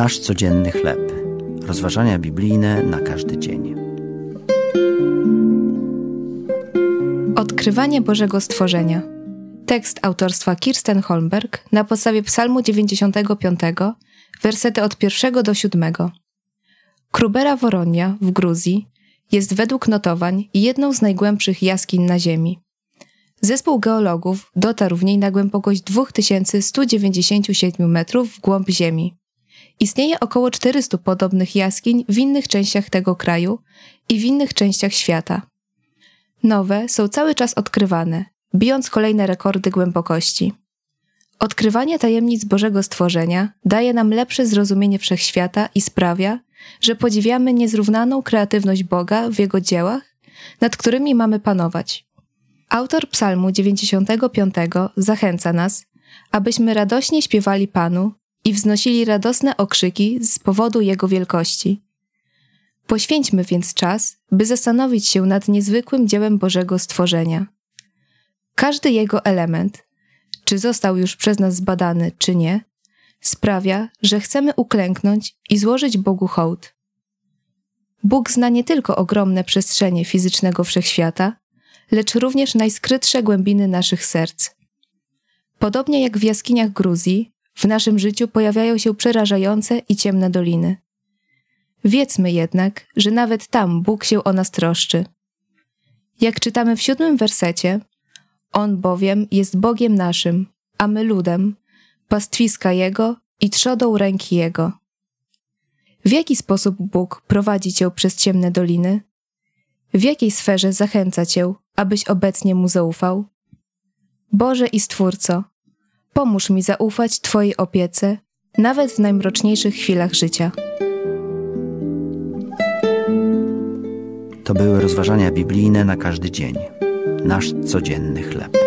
Nasz codzienny chleb. Rozważania biblijne na każdy dzień. Odkrywanie Bożego Stworzenia. Tekst autorstwa Kirsten Holmberg na podstawie Psalmu 95, wersety od 1 do 7. Krubera Woronia w Gruzji jest według notowań jedną z najgłębszych jaskiń na Ziemi. Zespół geologów dotarł w niej na głębokość 2197 metrów w głąb Ziemi. Istnieje około 400 podobnych jaskiń w innych częściach tego kraju i w innych częściach świata. Nowe są cały czas odkrywane, bijąc kolejne rekordy głębokości. Odkrywanie tajemnic Bożego stworzenia daje nam lepsze zrozumienie wszechświata i sprawia, że podziwiamy niezrównaną kreatywność Boga w Jego dziełach, nad którymi mamy panować. Autor Psalmu 95 zachęca nas, abyśmy radośnie śpiewali Panu i wznosili radosne okrzyki z powodu Jego wielkości. Poświęćmy więc czas, by zastanowić się nad niezwykłym dziełem Bożego stworzenia. Każdy jego element, czy został już przez nas zbadany, czy nie, sprawia, że chcemy uklęknąć i złożyć Bogu hołd. Bóg zna nie tylko ogromne przestrzenie fizycznego wszechświata, lecz również najskrytsze głębiny naszych serc. Podobnie jak w jaskiniach Gruzji, w naszym życiu pojawiają się przerażające i ciemne doliny. Wiedzmy jednak, że nawet tam Bóg się o nas troszczy. Jak czytamy w siódmym wersecie, On bowiem jest Bogiem naszym, a my ludem, pastwiska Jego i trzodą ręki Jego. W jaki sposób Bóg prowadzi Cię przez ciemne doliny? W jakiej sferze zachęca Cię, abyś obecnie Mu zaufał? Boże i Stwórco, pomóż mi zaufać Twojej opiece, nawet w najmroczniejszych chwilach życia. To były rozważania biblijne na każdy dzień. Nasz codzienny chleb.